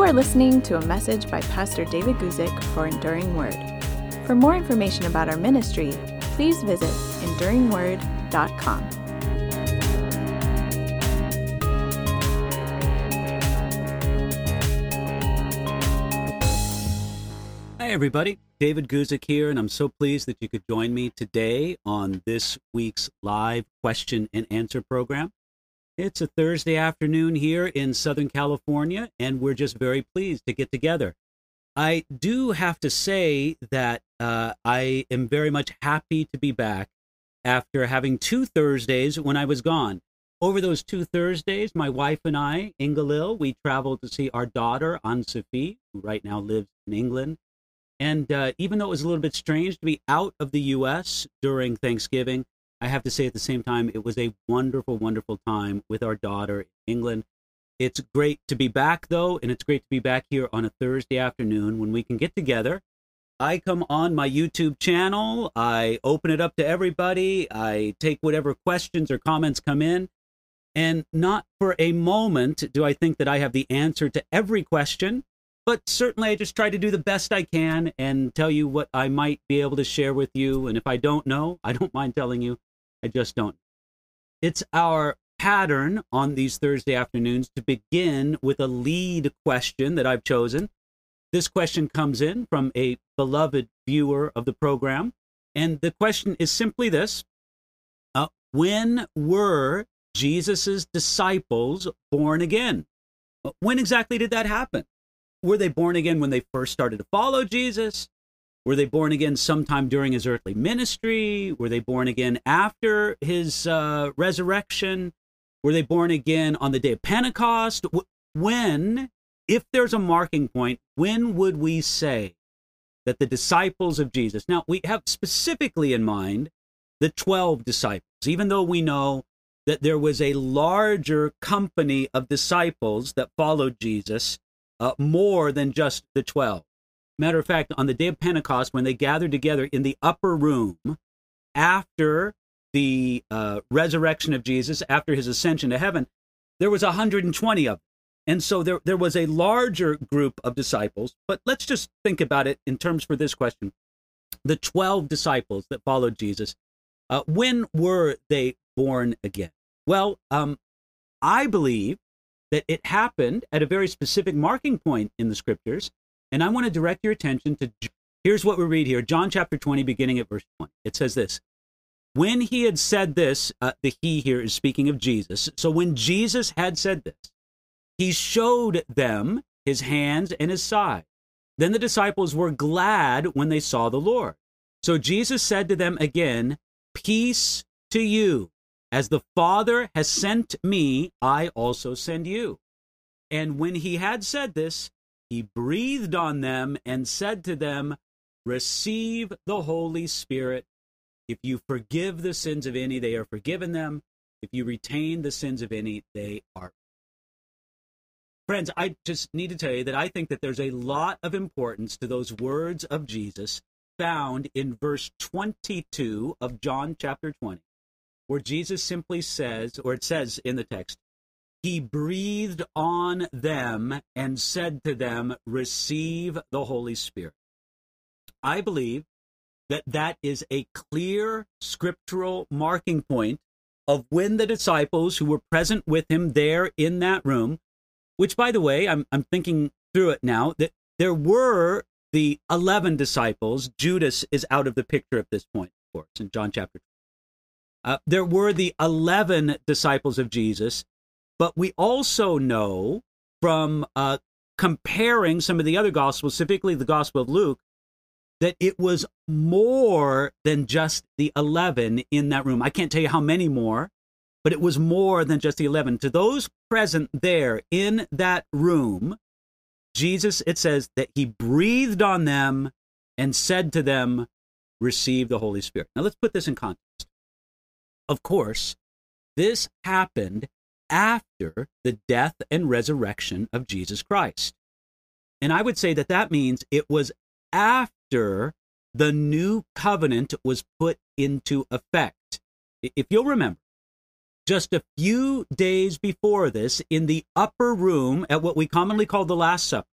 You are listening to a message by Pastor David Guzik for Enduring Word. For more information about our ministry, please visit enduringword.com. Hi, everybody. David Guzik here, and I'm so pleased that you could join me today on this week's live question and answer program. It's a Thursday afternoon here in Southern California, and we're just very pleased to get together. I do have to say that uh, I am very much happy to be back after having two Thursdays when I was gone. Over those two Thursdays, my wife and I, Inga-Lill, we traveled to see our daughter, Anne Sophie, who right now lives in England. And uh, even though it was a little bit strange to be out of the U.S. during Thanksgiving, I have to say at the same time, it was a wonderful, wonderful time with our daughter in England. It's great to be back, though, and it's great to be back here on a Thursday afternoon when we can get together. I come on my YouTube channel, I open it up to everybody, I take whatever questions or comments come in, and not for a moment do I think that I have the answer to every question but certainly I just try to do the best I can and tell you what I might be able to share with you. And if I don't know, I don't mind telling you. I just don't. It's our pattern on these Thursday afternoons to begin with a lead question that I've chosen. This question comes in from a beloved viewer of the program. And the question is simply this uh, When were Jesus' disciples born again? When exactly did that happen? were they born again when they first started to follow Jesus? Were they born again sometime during his earthly ministry? Were they born again after his uh, resurrection? Were they born again on the day of Pentecost? When, if there's a marking point, when would we say that the disciples of Jesus, now we have specifically in mind the 12 disciples, even though we know that there was a larger company of disciples that followed Jesus uh, more than just the 12. Matter of fact, on the day of Pentecost, when they gathered together in the upper room after the uh, resurrection of Jesus, after his ascension to heaven, there was 120 of them. And so there, there was a larger group of disciples. But let's just think about it in terms for this question. The 12 disciples that followed Jesus, uh, when were they born again? Well, um, I believe that it happened at a very specific marking point in the scriptures. And I want to direct your attention to here's what we read here John chapter 20, beginning at verse 20. It says this When he had said this, uh, the he here is speaking of Jesus. So when Jesus had said this, he showed them his hands and his side. Then the disciples were glad when they saw the Lord. So Jesus said to them again, Peace to you. As the Father has sent me, I also send you. And when he had said this, he breathed on them and said to them, Receive the Holy Spirit. If you forgive the sins of any, they are forgiven them. If you retain the sins of any, they are. Friends, I just need to tell you that I think that there's a lot of importance to those words of Jesus found in verse 22 of John chapter 20 where Jesus simply says, or it says in the text, He breathed on them and said to them, Receive the Holy Spirit. I believe that that is a clear scriptural marking point of when the disciples who were present with him there in that room, which, by the way, I'm, I'm thinking through it now, that there were the 11 disciples. Judas is out of the picture at this point, of course, in John chapter uh, there were the 11 disciples of Jesus, but we also know from uh, comparing some of the other gospels, specifically the Gospel of Luke, that it was more than just the 11 in that room. I can't tell you how many more, but it was more than just the 11. To those present there in that room, Jesus, it says that he breathed on them and said to them, Receive the Holy Spirit. Now let's put this in context. Of course, this happened after the death and resurrection of Jesus Christ. And I would say that that means it was after the new covenant was put into effect. If you'll remember, just a few days before this, in the upper room at what we commonly call the Last Supper,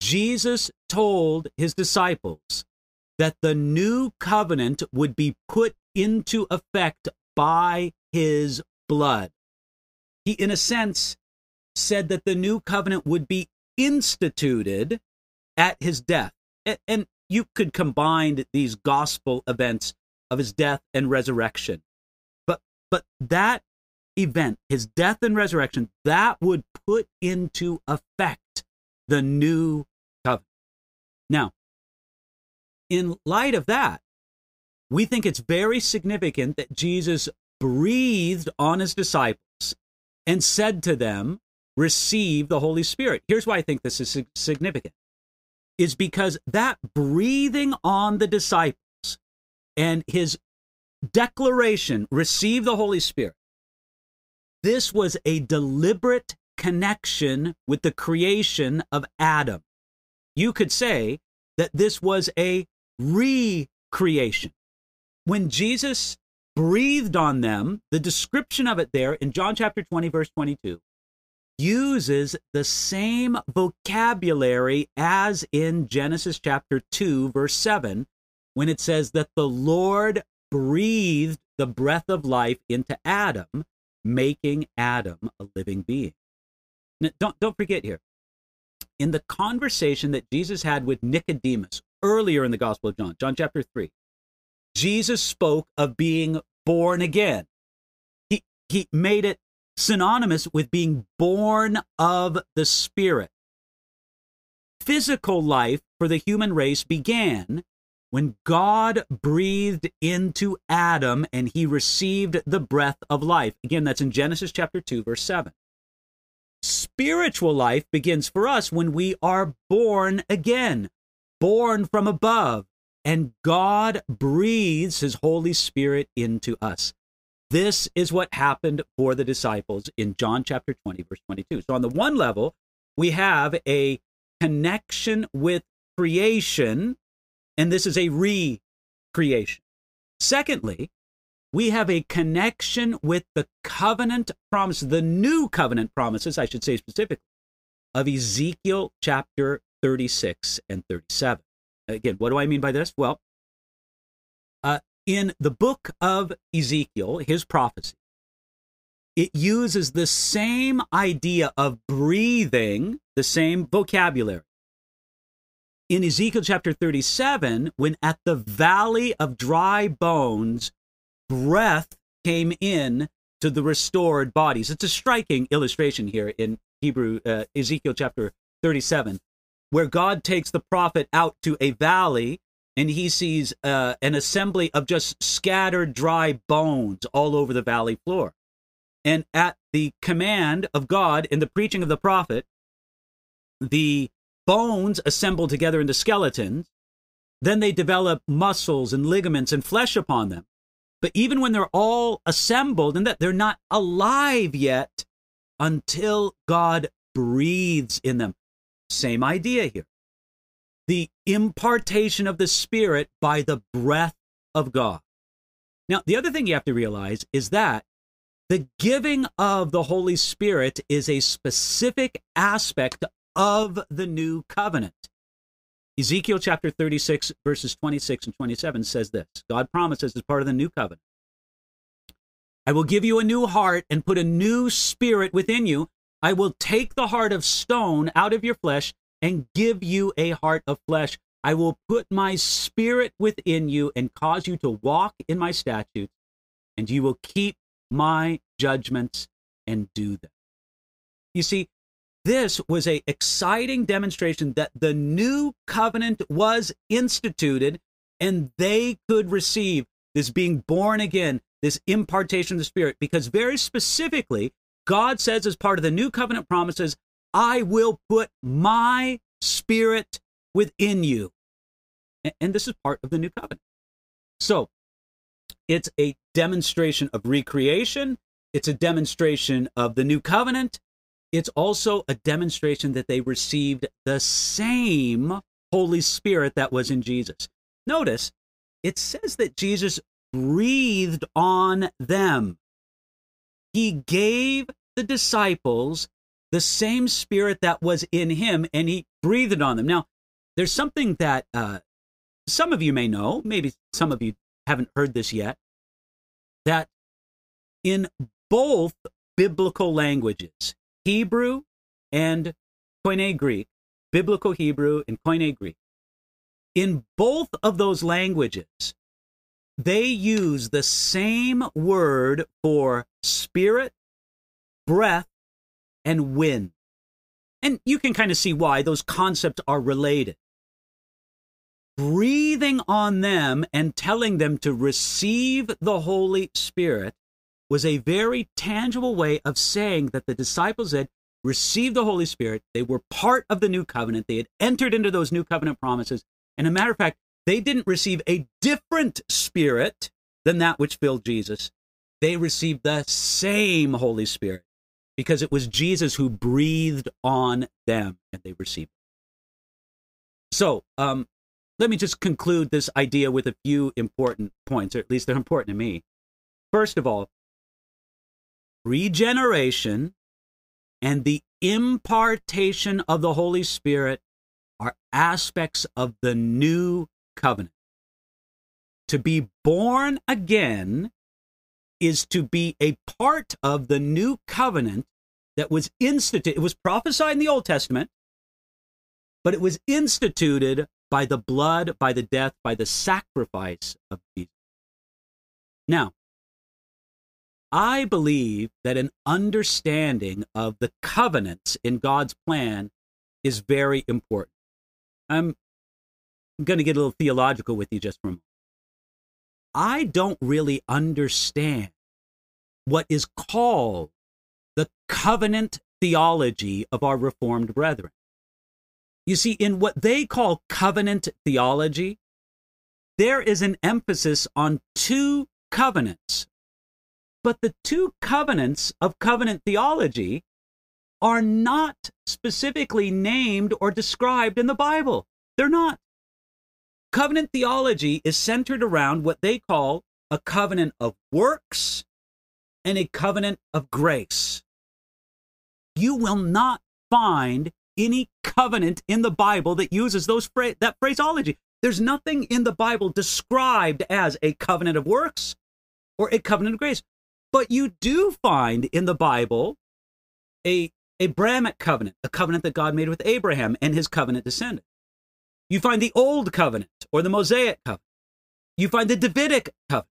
Jesus told his disciples that the new covenant would be put into effect by his blood. He, in a sense, said that the new covenant would be instituted at his death. And you could combine these gospel events of his death and resurrection. But but that event, his death and resurrection, that would put into effect the new covenant. Now, in light of that, we think it's very significant that Jesus breathed on his disciples and said to them, Receive the Holy Spirit. Here's why I think this is significant is because that breathing on the disciples and his declaration, receive the Holy Spirit, this was a deliberate connection with the creation of Adam. You could say that this was a recreation. When Jesus breathed on them, the description of it there in John chapter 20, verse 22, uses the same vocabulary as in Genesis chapter 2, verse 7, when it says that the Lord breathed the breath of life into Adam, making Adam a living being. Now, don't, don't forget here, in the conversation that Jesus had with Nicodemus earlier in the Gospel of John, John chapter 3, Jesus spoke of being born again. He, he made it synonymous with being born of the Spirit. Physical life for the human race began when God breathed into Adam and he received the breath of life. Again, that's in Genesis chapter 2, verse 7. Spiritual life begins for us when we are born again, born from above, and God breathes his Holy Spirit into us. This is what happened for the disciples in John chapter 20, verse 22. So, on the one level, we have a connection with creation, and this is a recreation. Secondly, we have a connection with the covenant promises, the new covenant promises, I should say specifically, of Ezekiel chapter 36 and 37. Again, what do I mean by this? Well, uh, in the book of Ezekiel, his prophecy, it uses the same idea of breathing, the same vocabulary. In Ezekiel chapter 37, when at the valley of dry bones, breath came in to the restored bodies. It's a striking illustration here in Hebrew, uh, Ezekiel chapter 37, where God takes the prophet out to a valley and he sees uh, an assembly of just scattered dry bones all over the valley floor. And at the command of God in the preaching of the prophet, the bones assemble together into skeletons. Then they develop muscles and ligaments and flesh upon them. But even when they're all assembled and that they're not alive yet until God breathes in them. Same idea here the impartation of the Spirit by the breath of God. Now, the other thing you have to realize is that the giving of the Holy Spirit is a specific aspect of the new covenant. Ezekiel chapter 36, verses 26 and 27 says this God promises as part of the new covenant I will give you a new heart and put a new spirit within you. I will take the heart of stone out of your flesh and give you a heart of flesh. I will put my spirit within you and cause you to walk in my statutes, and you will keep my judgments and do them. You see, this was a exciting demonstration that the new covenant was instituted and they could receive this being born again, this impartation of the Spirit, because very specifically, God says as part of the new covenant promises, I will put my spirit within you. And this is part of the new covenant. So it's a demonstration of recreation, it's a demonstration of the new covenant. It's also a demonstration that they received the same Holy Spirit that was in Jesus. Notice it says that Jesus breathed on them. He gave the disciples the same spirit that was in him and he breathed on them. Now, there's something that uh, some of you may know, maybe some of you haven't heard this yet, that in both biblical languages, Hebrew and Koine Greek, biblical Hebrew and Koine Greek, in both of those languages, they use the same word for spirit, breath, and wind. And you can kind of see why those concepts are related. Breathing on them and telling them to receive the Holy Spirit was a very tangible way of saying that the disciples had received the Holy Spirit. They were part of the new covenant. They had entered into those new covenant promises. And a matter of fact, they didn't receive a different spirit than that which filled Jesus. They received the same Holy Spirit because it was Jesus who breathed on them and they received it. So, um, let me just conclude this idea with a few important points, or at least they're important to me. First of all, regeneration and the impartation of the Holy Spirit are aspects of the new covenant. To be born again is to be a part of the new covenant that was instituted. It was prophesied in the Old Testament, but it was instituted by the blood, by the death, by the sacrifice of Jesus. Now, I believe that an understanding of the covenants in God's plan is very important. I'm going to get a little theological with you just for a moment. I don't really understand what is called the covenant theology of our Reformed brethren. You see, in what they call covenant theology, there is an emphasis on two covenants. But the two covenants of covenant theology are not specifically named or described in the Bible. They're not. Covenant theology is centered around what they call a covenant of works and a covenant of grace. You will not find any covenant in the Bible that uses those phra- that phraseology. There's nothing in the Bible described as a covenant of works or a covenant of grace. But you do find in the Bible a Abrahamic covenant, a covenant that God made with Abraham and his covenant descendants. You find the Old Covenant or the Mosaic Covenant. You find the Davidic Covenant.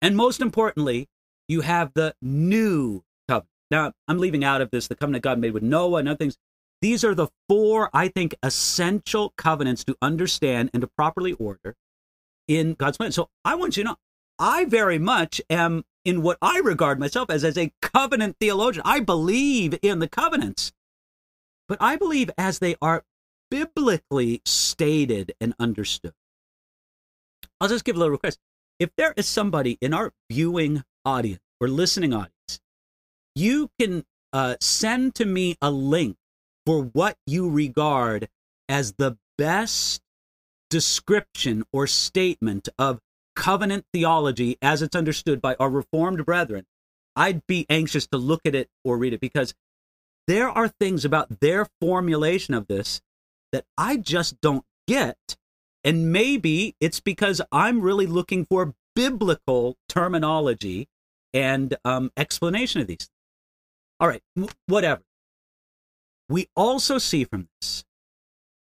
And most importantly, you have the New Covenant. Now, I'm leaving out of this the covenant God made with Noah and other things. These are the four, I think, essential covenants to understand and to properly order in God's plan. So I want you to know, I very much am in what I regard myself as as a covenant theologian. I believe in the covenants, but I believe as they are biblically stated and understood. I'll just give a little request. If there is somebody in our viewing audience or listening audience, you can uh, send to me a link for what you regard as the best description or statement of covenant theology as it's understood by our Reformed brethren. I'd be anxious to look at it or read it because there are things about their formulation of this that I just don't get. And maybe it's because I'm really looking for biblical terminology and um, explanation of these. All right, whatever. We also see from this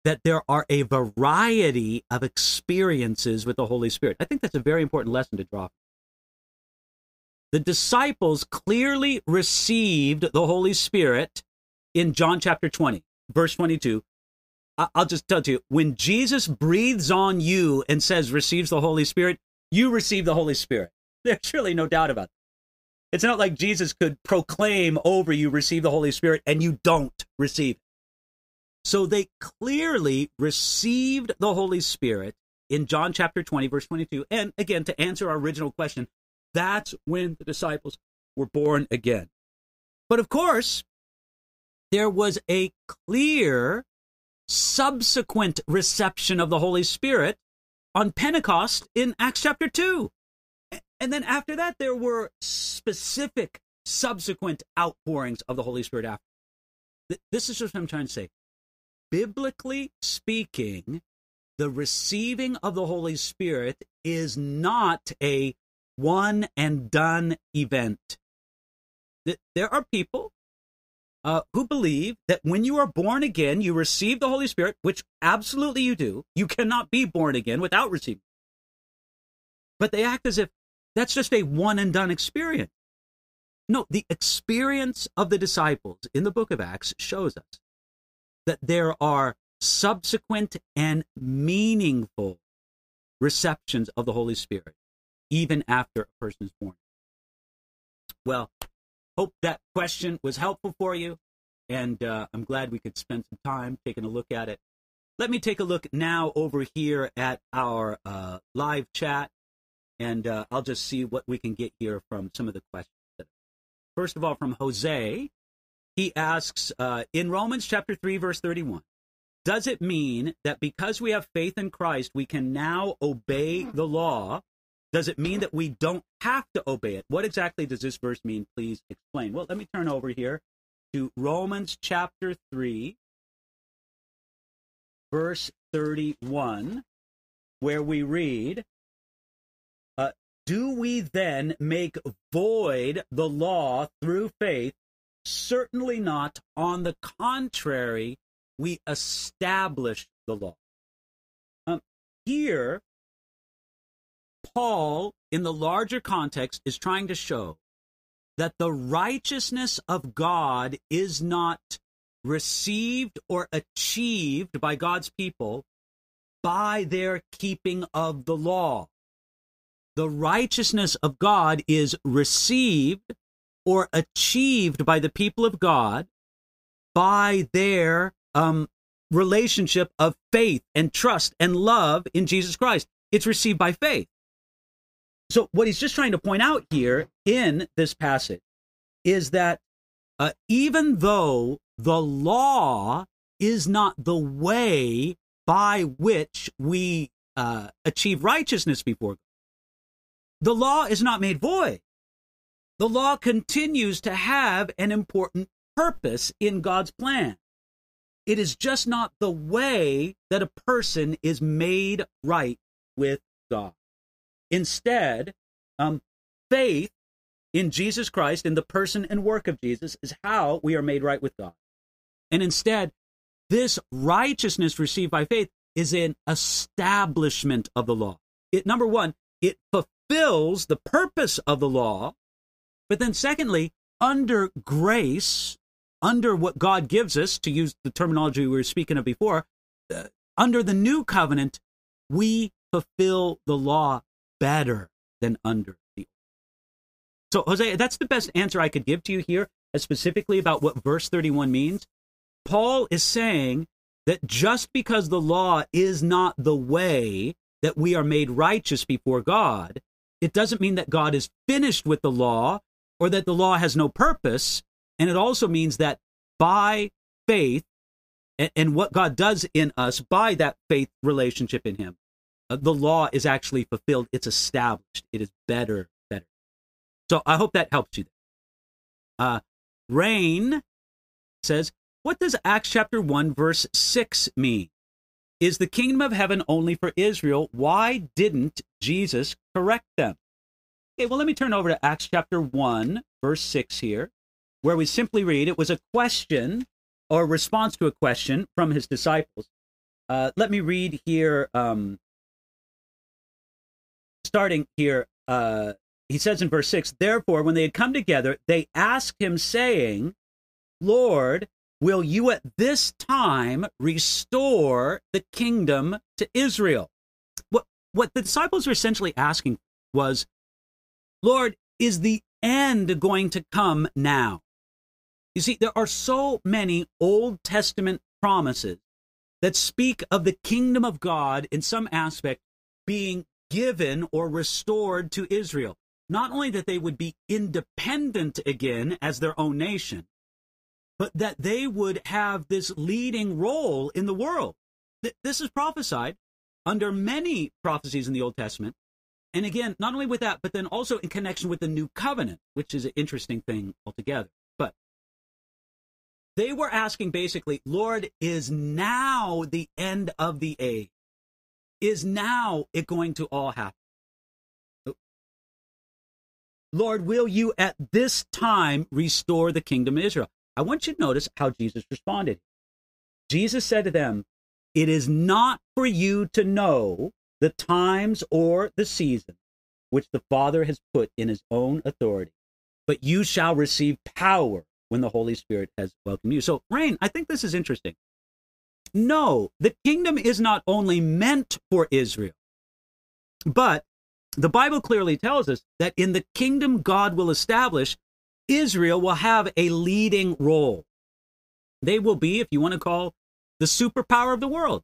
that there are a variety of experiences with the Holy Spirit. I think that's a very important lesson to draw. The disciples clearly received the Holy Spirit in John chapter 20, verse 22, I'll just tell you, when Jesus breathes on you and says, receives the Holy Spirit, you receive the Holy Spirit. There's really no doubt about it. It's not like Jesus could proclaim over you, receive the Holy Spirit, and you don't receive. So they clearly received the Holy Spirit in John chapter 20, verse 22. And again, to answer our original question, that's when the disciples were born again. But of course, there was a clear subsequent reception of the Holy Spirit on Pentecost in Acts chapter 2. And then after that, there were specific subsequent outpourings of the Holy Spirit after. This is what I'm trying to say. Biblically speaking, the receiving of the Holy Spirit is not a one and done event. There are people uh, who believe that when you are born again, you receive the Holy Spirit, which absolutely you do. You cannot be born again without receiving. But they act as if that's just a one and done experience. No, the experience of the disciples in the book of Acts shows us that there are subsequent and meaningful receptions of the Holy Spirit, even after a person is born. Well, hope that question was helpful for you, and uh, I'm glad we could spend some time taking a look at it. Let me take a look now over here at our uh, live chat, and uh, I'll just see what we can get here from some of the questions. First of all, from Jose, he asks uh, in Romans chapter 3, verse 31, does it mean that because we have faith in Christ, we can now obey the law does it mean that we don't have to obey it? What exactly does this verse mean? Please explain. Well, let me turn over here to Romans chapter 3, verse 31, where we read, uh, Do we then make void the law through faith? Certainly not. On the contrary, we establish the law. Um, here, Paul, in the larger context, is trying to show that the righteousness of God is not received or achieved by God's people by their keeping of the law. The righteousness of God is received or achieved by the people of God by their um, relationship of faith and trust and love in Jesus Christ. It's received by faith. So, what he's just trying to point out here in this passage is that uh, even though the law is not the way by which we uh, achieve righteousness before God, the law is not made void. The law continues to have an important purpose in God's plan. It is just not the way that a person is made right with God. Instead, um, faith in Jesus Christ, in the person and work of Jesus, is how we are made right with God. And instead, this righteousness received by faith is an establishment of the law. It number one, it fulfills the purpose of the law, but then secondly, under grace, under what God gives us, to use the terminology we were speaking of before, uh, under the new covenant, we fulfill the law better than under the So, Jose, that's the best answer I could give to you here, specifically about what verse 31 means. Paul is saying that just because the law is not the way that we are made righteous before God, it doesn't mean that God is finished with the law or that the law has no purpose. And it also means that by faith and, what God does in us by that faith relationship in Him, uh, the law is actually fulfilled. It's established. It is better, better. So I hope that helps you. Uh, Rain says, What does Acts chapter 1, verse 6 mean? Is the kingdom of heaven only for Israel? Why didn't Jesus correct them? Okay, well, let me turn over to Acts chapter 1, verse 6 here, where we simply read it was a question or a response to a question from his disciples. Uh, let me read here um, starting here, uh, he says in verse 6 Therefore, when they had come together, they asked him, saying, Lord, will you at this time restore the kingdom to Israel? What, what the disciples were essentially asking was, Lord, is the end going to come now? You see, there are so many Old Testament promises that speak of the kingdom of God in some aspect being given or restored to Israel. Not only that they would be independent again as their own nation, but that they would have this leading role in the world. This is prophesied under many prophecies in the Old Testament And again, not only with that, but then also in connection with the new covenant, which is an interesting thing altogether. But they were asking basically, Lord, is now the end of the age? Is now it going to all happen? Lord, will you at this time restore the kingdom of Israel? I want you to notice how Jesus responded. Jesus said to them, It is not for you to know the times or the season which the Father has put in his own authority, but you shall receive power when the Holy Spirit has welcomed you. So, Rain, I think this is interesting. No, the kingdom is not only meant for Israel, but the Bible clearly tells us that in the kingdom God will establish, Israel will have a leading role. They will be, if you want to call, the superpower of the world.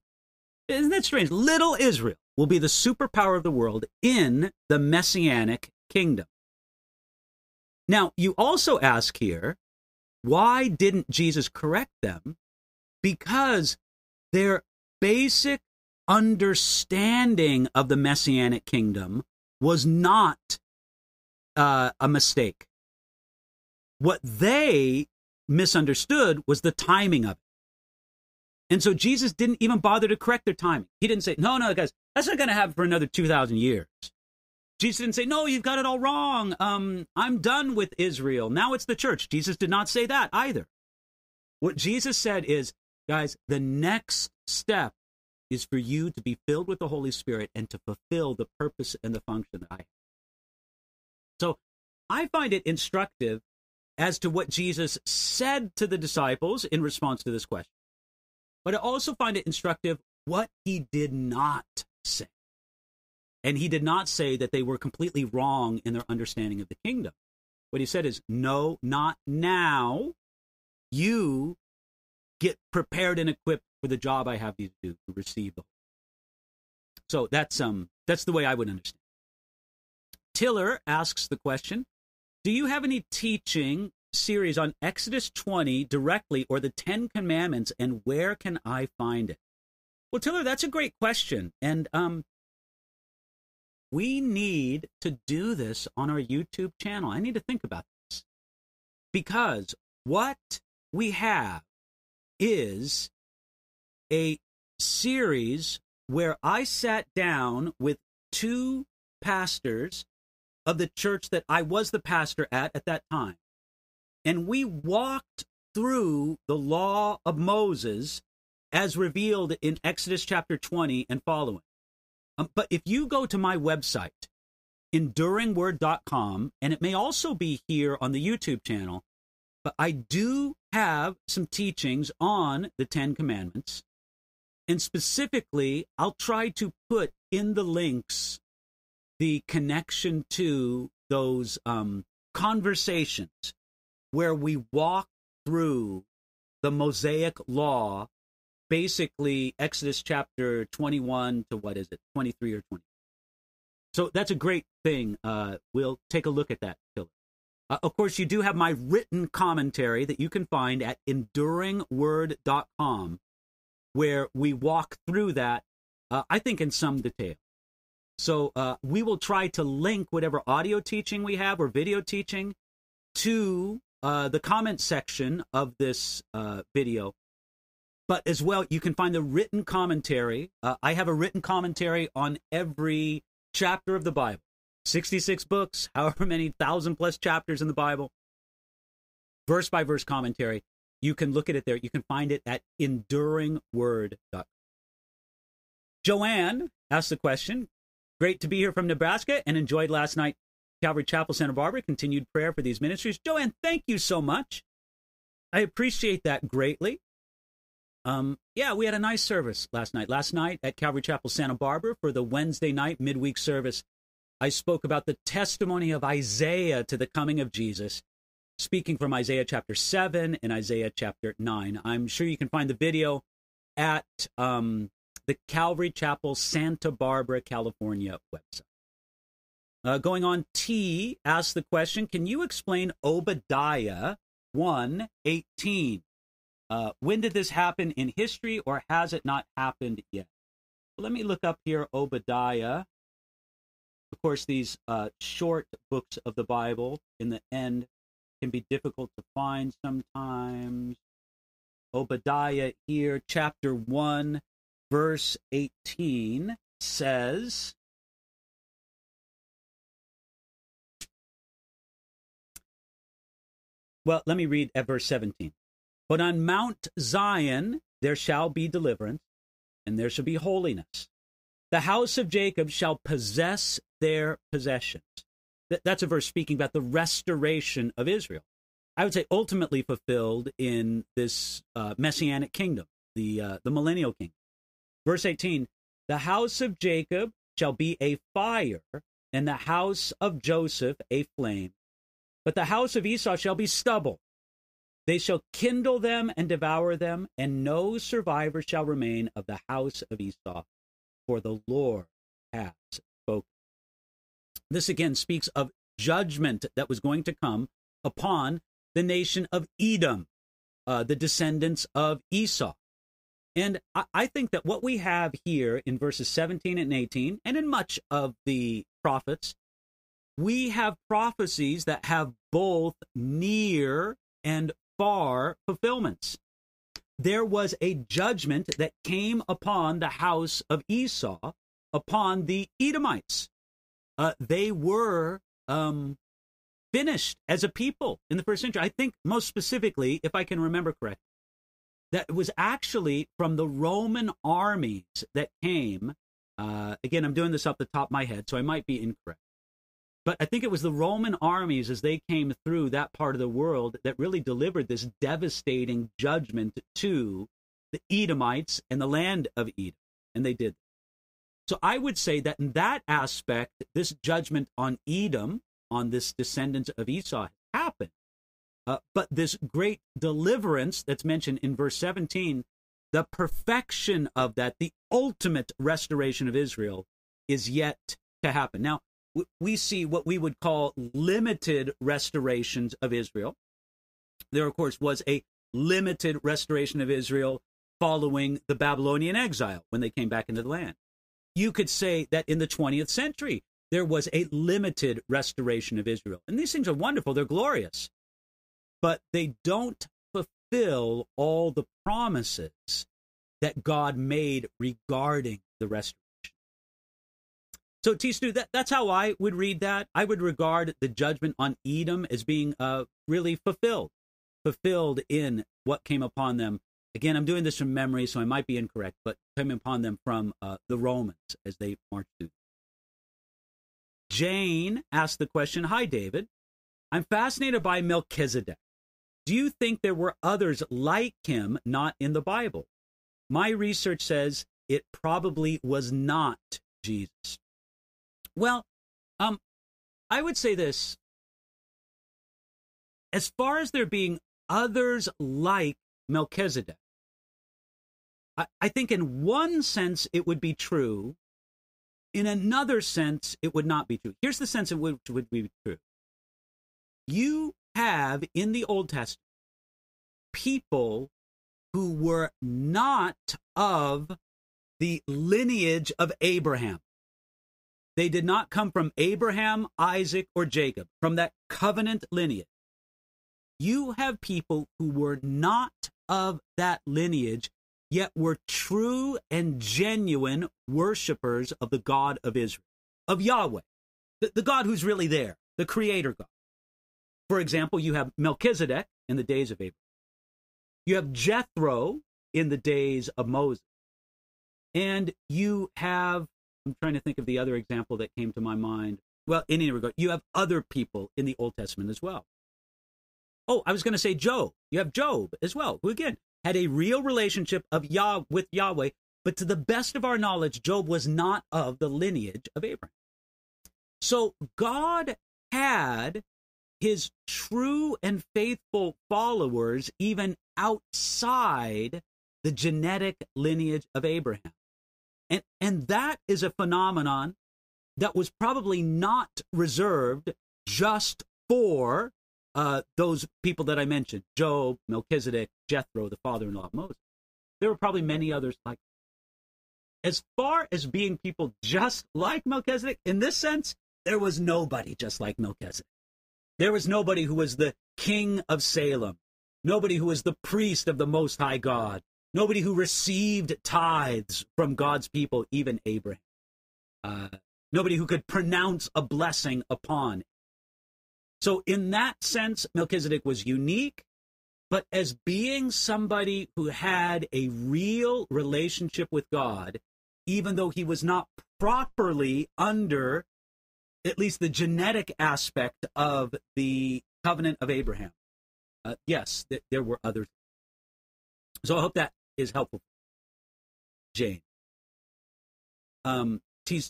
Isn't that strange? Little Israel will be the superpower of the world in the messianic kingdom. Now, you also ask here, why didn't Jesus correct them? Because their basic understanding of the messianic kingdom was not uh, a mistake. What they misunderstood was the timing of it. And so Jesus didn't even bother to correct their timing. He didn't say, no, no, guys, that's not going to happen for another 2,000 years. Jesus didn't say, no, you've got it all wrong. Um, I'm done with Israel. Now it's the church. Jesus did not say that either. What Jesus said is, guys, the next step is for you to be filled with the Holy Spirit and to fulfill the purpose and the function that I have. So I find it instructive as to what Jesus said to the disciples in response to this question. But I also find it instructive what he did not say. And he did not say that they were completely wrong in their understanding of the kingdom. What he said is, no, not now. You get prepared and equipped for the job I have you to do to receive the. So that's um that's the way I would understand. Tiller asks the question: Do you have any teaching series on Exodus 20 directly or the Ten Commandments, and where can I find it? Well, Tiller, that's a great question, and um, we need to do this on our YouTube channel. I need to think about this because what we have is a series where I sat down with two pastors of the church that I was the pastor at at that time. And we walked through the law of Moses as revealed in Exodus chapter 20 and following. Um, but if you go to my website, enduringword.com, and it may also be here on the YouTube channel, but I do have some teachings on the Ten Commandments. And specifically, I'll try to put in the links the connection to those um, conversations where we walk through the Mosaic law, basically Exodus chapter 21 to what is it, 23 or 20. So that's a great thing. Uh, we'll take a look at that, Philip. Uh, of course, you do have my written commentary that you can find at enduringword.com, where we walk through that, uh, I think, in some detail. So uh, we will try to link whatever audio teaching we have or video teaching to uh, the comment section of this uh, video. But as well, you can find the written commentary. Uh, I have a written commentary on every chapter of the Bible. 66 books, however many thousand plus chapters in the Bible, verse by verse commentary. You can look at it there. You can find it at enduringword.com. Joanne asked the question Great to be here from Nebraska and enjoyed last night. Calvary Chapel, Santa Barbara. Continued prayer for these ministries. Joanne, thank you so much. I appreciate that greatly. Um, yeah, we had a nice service last night. Last night at Calvary Chapel, Santa Barbara, for the Wednesday night midweek service, I spoke about the testimony of Isaiah to the coming of Jesus, speaking from Isaiah chapter 7 and Isaiah chapter 9. I'm sure you can find the video at um, the Calvary Chapel, Santa Barbara, California website. Uh, going on, T asks the question Can you explain Obadiah 1 18? Uh, when did this happen in history, or has it not happened yet? Let me look up here Obadiah Of course, these uh, short books of the Bible in the end can be difficult to find sometimes. Obadiah here, chapter 1, verse 18 says, Well, let me read at verse 17. But on Mount Zion there shall be deliverance, and there shall be holiness. The house of Jacob shall possess their possessions. That's a verse speaking about the restoration of Israel. I would say ultimately fulfilled in this uh, messianic kingdom, the uh, the millennial kingdom. Verse 18: The house of Jacob shall be a fire, and the house of Joseph a flame. But the house of Esau shall be stubble. They shall kindle them and devour them, and no survivor shall remain of the house of Esau, for the Lord has spoken. This again speaks of judgment that was going to come upon the nation of Edom, uh, the descendants of Esau. And I, I think that what we have here in verses 17 and 18, and in much of the prophets, we have prophecies that have both near and far fulfillments. There was a judgment that came upon the house of Esau, upon the Edomites. Uh, they were um, finished as a people in the first century. I think most specifically, if I can remember correctly, that was actually from the Roman armies that came. Uh, again, I'm doing this off the top of my head, so I might be incorrect. But I think it was the Roman armies as they came through that part of the world that really delivered this devastating judgment to the Edomites and the land of Edom. And they did. So I would say that in that aspect, this judgment on Edom, on this descendant of Esau, happened. Uh, but this great deliverance that's mentioned in verse 17, the perfection of that, the ultimate restoration of Israel, is yet to happen. Now, we see what we would call limited restorations of Israel. There, of course, was a limited restoration of Israel following the Babylonian exile when they came back into the land. You could say that in the 20th century, there was a limited restoration of Israel. And these things are wonderful, they're glorious, but they don't fulfill all the promises that God made regarding the restoration. So, T. Stu, that, that's how I would read that. I would regard the judgment on Edom as being uh, really fulfilled, fulfilled in what came upon them. Again, I'm doing this from memory, so I might be incorrect, but came upon them from uh, the Romans as they marched through. Jane asked the question Hi, David. I'm fascinated by Melchizedek. Do you think there were others like him not in the Bible? My research says it probably was not Jesus. Well, um, I would say this. As far as there being others like Melchizedek, I, I think in one sense it would be true. In another sense, it would not be true. Here's the sense in which it would be true. You have in the Old Testament people who were not of the lineage of Abraham. They did not come from Abraham, Isaac, or Jacob, from that covenant lineage. You have people who were not of that lineage, yet were true and genuine worshippers of the God of Israel, of Yahweh, the, the God who's really there, the creator God. For example, you have Melchizedek in the days of Abraham. You have Jethro in the days of Moses. And you have I'm trying to think of the other example that came to my mind. Well, in any regard, you have other people in the Old Testament as well. Oh, I was going to say Job. You have Job as well, who again had a real relationship of Yah with Yahweh, but to the best of our knowledge, Job was not of the lineage of Abraham. So God had his true and faithful followers even outside the genetic lineage of Abraham. And, and that is a phenomenon that was probably not reserved just for uh, those people that I mentioned Job, Melchizedek, Jethro, the father in law of Moses. There were probably many others like as far as being people just like Melchizedek, in this sense, there was nobody just like Melchizedek. There was nobody who was the king of Salem, nobody who was the priest of the Most High God, nobody who received tithes from God's people, even Abraham. Uh, nobody who could pronounce a blessing upon. So, in that sense, Melchizedek was unique, but as being somebody who had a real relationship with God, even though he was not properly under at least the genetic aspect of the covenant of Abraham. Uh, yes, th- there were others. So I hope that is helpful. Jane. Um, T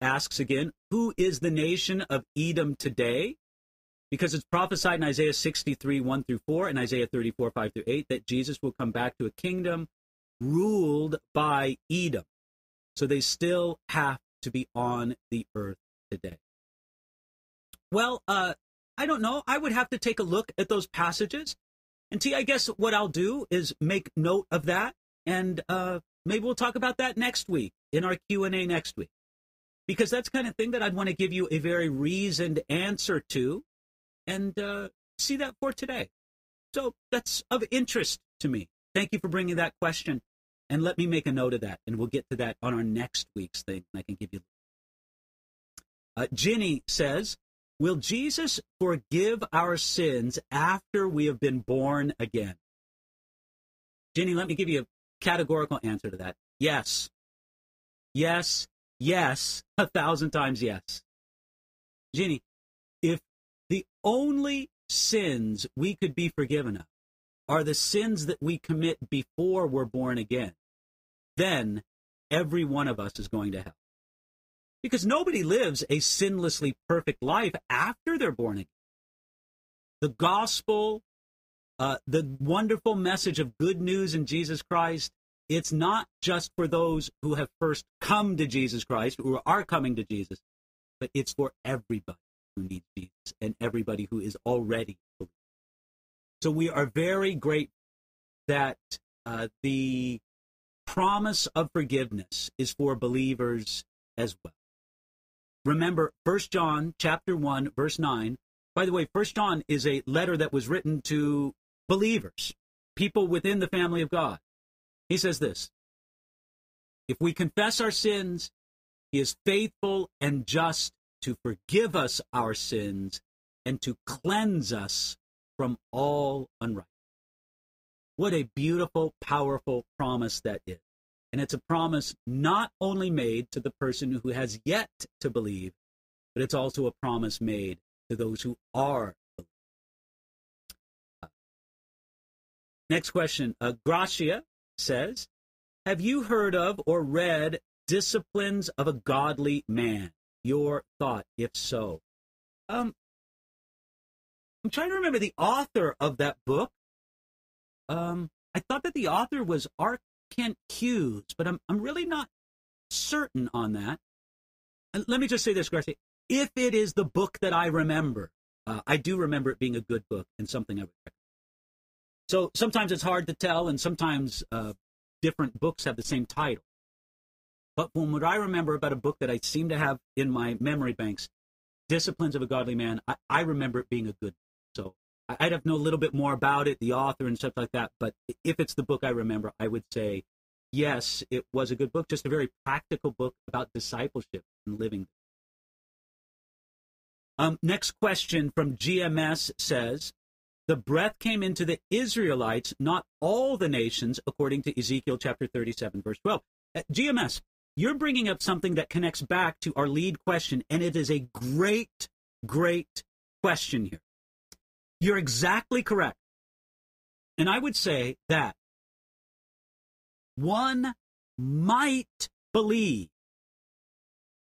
asks again, who is the nation of Edom today? Because it's prophesied in Isaiah 63, 1 through 4, and Isaiah 34, 5 through 8, that Jesus will come back to a kingdom ruled by Edom. So they still have to be on the earth today. Well, uh, I don't know. I would have to take a look at those passages. And T, I guess what I'll do is make note of that, and uh, maybe we'll talk about that next week in our Q and A next week, because that's kind of thing that I'd want to give you a very reasoned answer to, and uh, see that for today. So that's of interest to me. Thank you for bringing that question, and let me make a note of that, and we'll get to that on our next week's thing. I can give you. Uh, Ginny says, Will Jesus forgive our sins after we have been born again? Jenny, let me give you a categorical answer to that. Yes. Yes. Yes. A thousand times yes. Jenny, if the only sins we could be forgiven of are the sins that we commit before we're born again, then every one of us is going to hell because nobody lives a sinlessly perfect life after they're born again. The gospel, uh, the wonderful message of good news in Jesus Christ, it's not just for those who have first come to Jesus Christ, who are coming to Jesus, but it's for everybody who needs Jesus and everybody who is already. So we are very grateful that uh, the promise of forgiveness is for believers as well. Remember, First John chapter 1, verse 9. By the way, First John is a letter that was written to believers, people within the family of God. He says this If we confess our sins, he is faithful and just to forgive us our sins and to cleanse us from all unrighteousness. What a beautiful, powerful promise that is. And it's a promise not only made to the person who has yet to believe, but it's also a promise made to those who are Next question. Uh, Gracia says, Have you heard of or read Disciplines of a Godly Man? Your thought, if so. Um, I'm trying to remember the author of that book. Um, I thought that the author was R. Kent Hughes, but I'm, I'm really not certain on that. And let me just say this, Garcia. If it is the book that I remember, uh, I do remember it being a good book and something I would recommend. So sometimes it's hard to tell, and sometimes uh, different books have the same title. But from what I remember about a book that I seem to have in my memory banks, Disciplines of a Godly Man, I, I remember it being a good book. So I'd have to know a little bit more about it, the author and stuff like that. But if it's the book I remember, I would say, yes, it was a good book, just a very practical book about discipleship and living. Um, next question from GMS says, the breath came into the Israelites, not all the nations, according to Ezekiel chapter 37, verse 12. Uh, GMS, you're bringing up something that connects back to our lead question, and it is a great, great question here. You're exactly correct. And I would say that one might believe,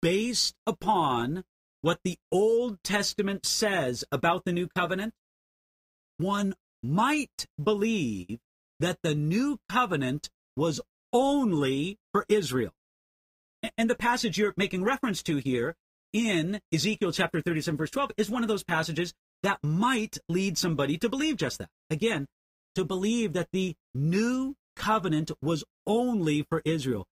based upon what the Old Testament says about the new covenant, one might believe that the new covenant was only for Israel. And the passage you're making reference to here in Ezekiel chapter 37, verse 12, is one of those passages that might lead somebody to believe just that. Again, to believe that the new covenant was only for Israel.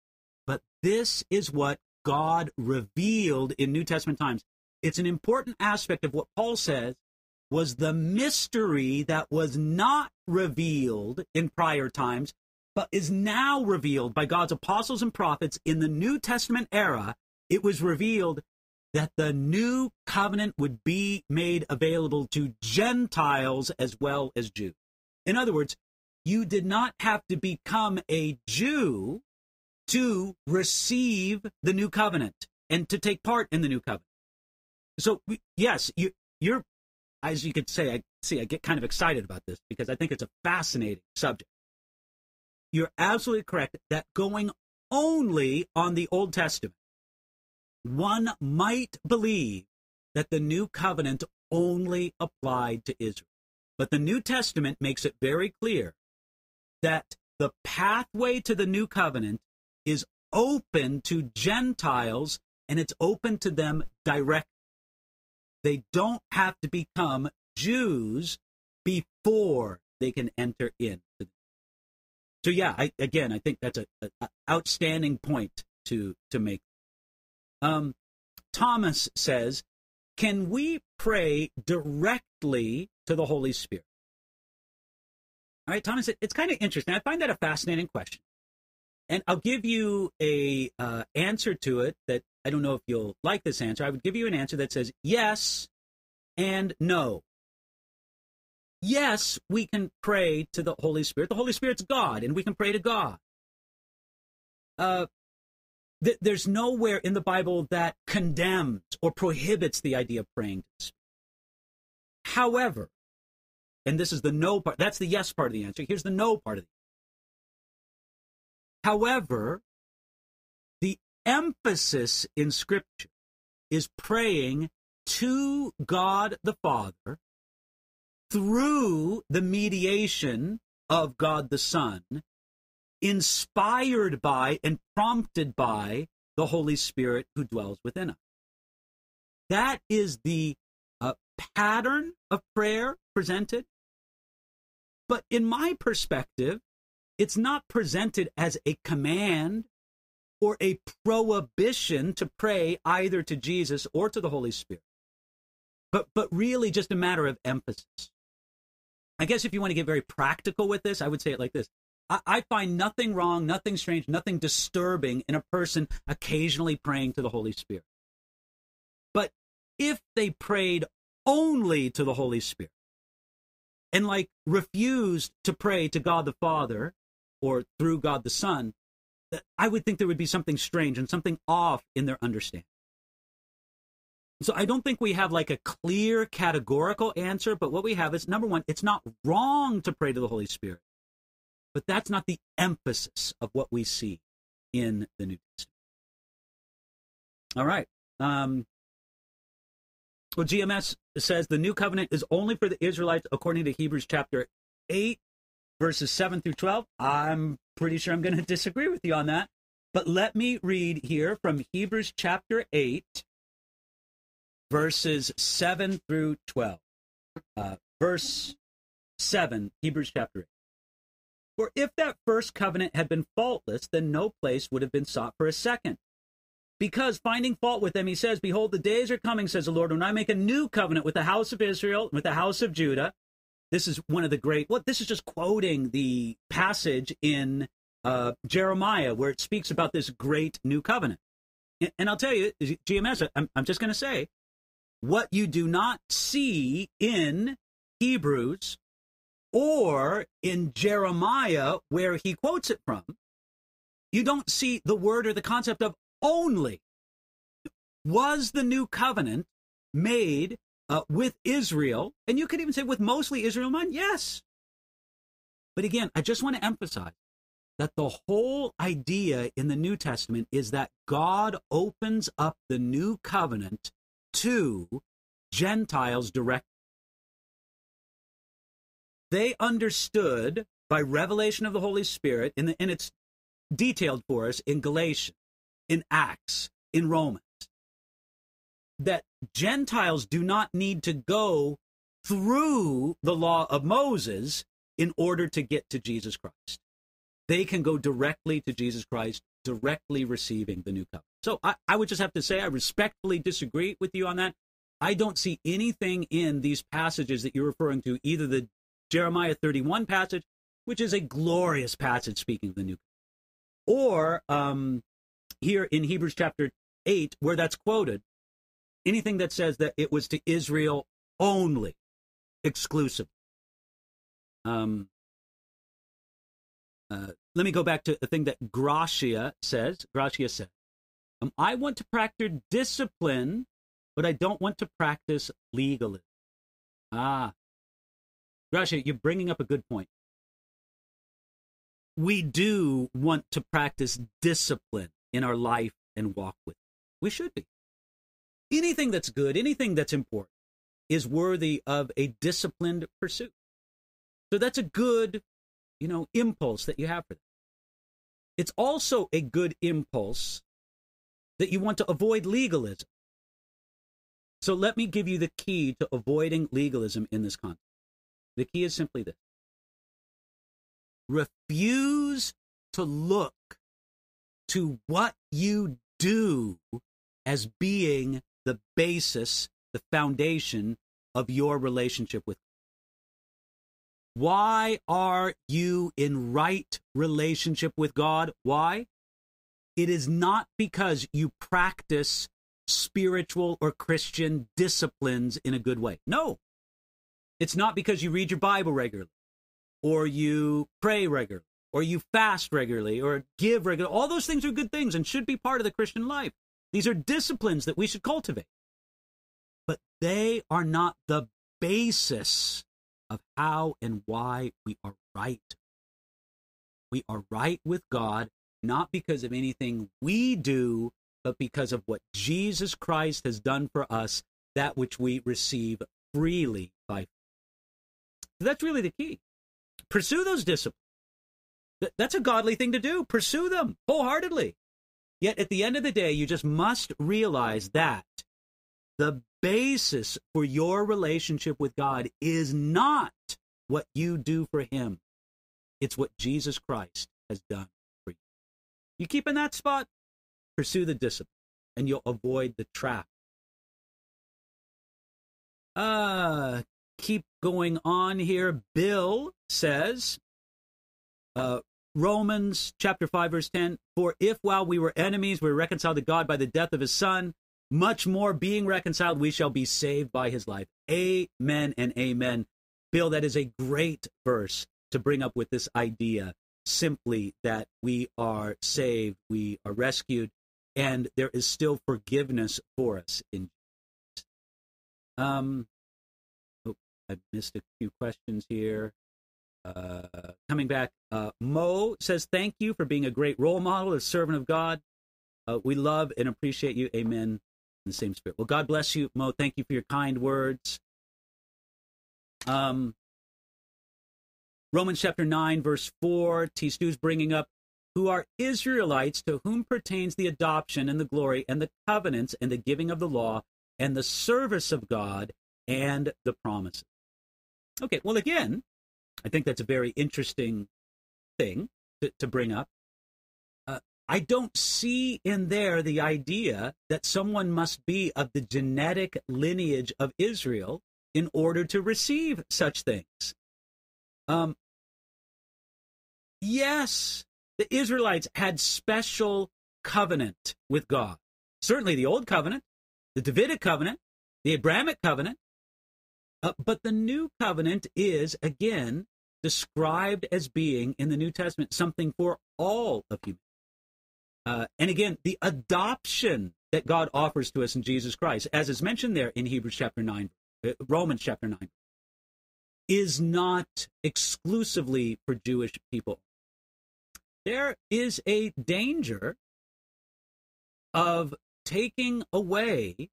but this is what God revealed in New Testament times. It's an important aspect of what Paul says was the mystery that was not revealed in prior times, but is now revealed by God's apostles and prophets in the New Testament era. It was revealed that the new covenant would be made available to Gentiles as well as Jews. In other words, you did not have to become a Jew to receive the new covenant and to take part in the new covenant. So yes, you, you're, as you could say, I see, I get kind of excited about this because I think it's a fascinating subject. You're absolutely correct that going only on the Old Testament, one might believe that the new covenant only applied to Israel. But the New Testament makes it very clear that the pathway to the new covenant is open to Gentiles and it's open to them directly. They don't have to become Jews before they can enter in. So yeah, I, again, I think that's a, a, outstanding point to to make. Um, Thomas says, "Can we pray directly to the Holy Spirit?" All right, Thomas, it's kind of interesting. I find that a fascinating question, and I'll give you a uh, answer to it that I don't know if you'll like this answer. I would give you an answer that says yes and no. Yes, we can pray to the Holy Spirit. The Holy Spirit's God, and we can pray to God. Uh, th- there's nowhere in the Bible that condemns or prohibits the idea of praying the However, and this is the no part, that's the yes part of the answer. Here's the no part of it. However, the emphasis in Scripture is praying to God the Father through the mediation of God the Son, inspired by and prompted by the Holy Spirit who dwells within us. That is the uh, pattern of prayer presented. But in my perspective, it's not presented as a command or a prohibition to pray either to Jesus or to the Holy Spirit but but really just a matter of emphasis. I guess if you want to get very practical with this, I would say it like this. I, I find nothing wrong, nothing strange, nothing disturbing in a person occasionally praying to the Holy Spirit. But if they prayed only to the Holy Spirit and like refused to pray to God the Father or through God the Son, I would think there would be something strange and something off in their understanding. So I don't think we have like a clear categorical answer, but what we have is number one, it's not wrong to pray to the Holy Spirit, but that's not the emphasis of what we see in the New Testament. All right. Um, well, GMS says the new covenant is only for the Israelites according to Hebrews chapter 8, verses 7 through 12. I'm pretty sure I'm going to disagree with you on that. But let me read here from Hebrews chapter 8, verses 7 through 12. Uh, verse 7, Hebrews chapter 8. For if that first covenant had been faultless, then no place would have been sought for a second. Because finding fault with them, he says, Behold, the days are coming, says the Lord, when I make a new covenant with the house of Israel, with the house of Judah. This is one of the great, well, this is just quoting the passage in uh, Jeremiah where it speaks about this great new covenant. And, and I'll tell you, GMS, I'm, I'm just going to say, what you do not see in Hebrews or in Jeremiah, where he quotes it from, you don't see the word or the concept of only. Was the new covenant made uh, with Israel? And you could even say with mostly Israel in mind? Yes. But again, I just want to emphasize that the whole idea in the New Testament is that God opens up the new covenant to Gentiles directly. They understood by revelation of the Holy Spirit, and, and it's detailed for us in Galatians, in Acts, in Romans, that Gentiles do not need to go through the law of Moses in order to get to Jesus Christ. They can go directly to Jesus Christ directly receiving the new covenant. So I, I would just have to say I respectfully disagree with you on that. I don't see anything in these passages that you're referring to, either the Jeremiah 31 passage, which is a glorious passage speaking of the new or um, here in Hebrews chapter 8, where that's quoted, anything that says that it was to Israel only, exclusive. Um, uh, let me go back to the thing that Gracia says. Gracia says, um, I want to practice discipline, but I don't want to practice legalism. Ah, Gracia, you're bringing up a good point. We do want to practice discipline in our life and walk with. It. We should be. Anything that's good, anything that's important, is worthy of a disciplined pursuit. So that's a good, you know, impulse that you have for that. It's also a good impulse that you want to avoid legalism. So let me give you the key to avoiding legalism in this context. The key is simply this refuse to look to what you do as being the basis, the foundation of your relationship with God. Why are you in right relationship with God? Why? It is not because you practice spiritual or Christian disciplines in a good way. No. It's not because you read your Bible regularly or you pray regularly or you fast regularly or give regularly. All those things are good things and should be part of the Christian life. These are disciplines that we should cultivate. But they are not the basis of how and why we are right. We are right with God not because of anything we do, but because of what Jesus Christ has done for us, that which we receive freely by that's really the key. Pursue those disciplines. That's a godly thing to do. Pursue them wholeheartedly. Yet at the end of the day, you just must realize that the basis for your relationship with God is not what you do for Him, it's what Jesus Christ has done for you. You keep in that spot, pursue the discipline, and you'll avoid the trap. Uh, keep going on here. Bill says, uh, Romans chapter 5 verse 10, for if while we were enemies we were reconciled to God by the death of his son, much more being reconciled we shall be saved by his life. Amen and amen. Bill, that is a great verse to bring up with this idea simply that we are saved, we are rescued, and there is still forgiveness for us in Jesus. Um, I missed a few questions here. Uh, coming back, uh, Mo says, Thank you for being a great role model, a servant of God. Uh, we love and appreciate you. Amen. In the same spirit. Well, God bless you, Mo. Thank you for your kind words. Um, Romans chapter 9, verse 4, T. Stu's bringing up, who are Israelites to whom pertains the adoption and the glory and the covenants and the giving of the law and the service of God and the promises. Okay, well, again, I think that's a very interesting thing to, to bring up. Uh, I don't see in there the idea that someone must be of the genetic lineage of Israel in order to receive such things. Um, yes, the Israelites had special covenant with God. Certainly the Old Covenant, the Davidic covenant, the Abrahamic covenant. Uh, but the new covenant is, again, described as being in the New Testament something for all of humanity. Uh, and again, the adoption that God offers to us in Jesus Christ, as is mentioned there in Hebrews chapter 9, uh, Romans chapter 9, is not exclusively for Jewish people. There is a danger of taking away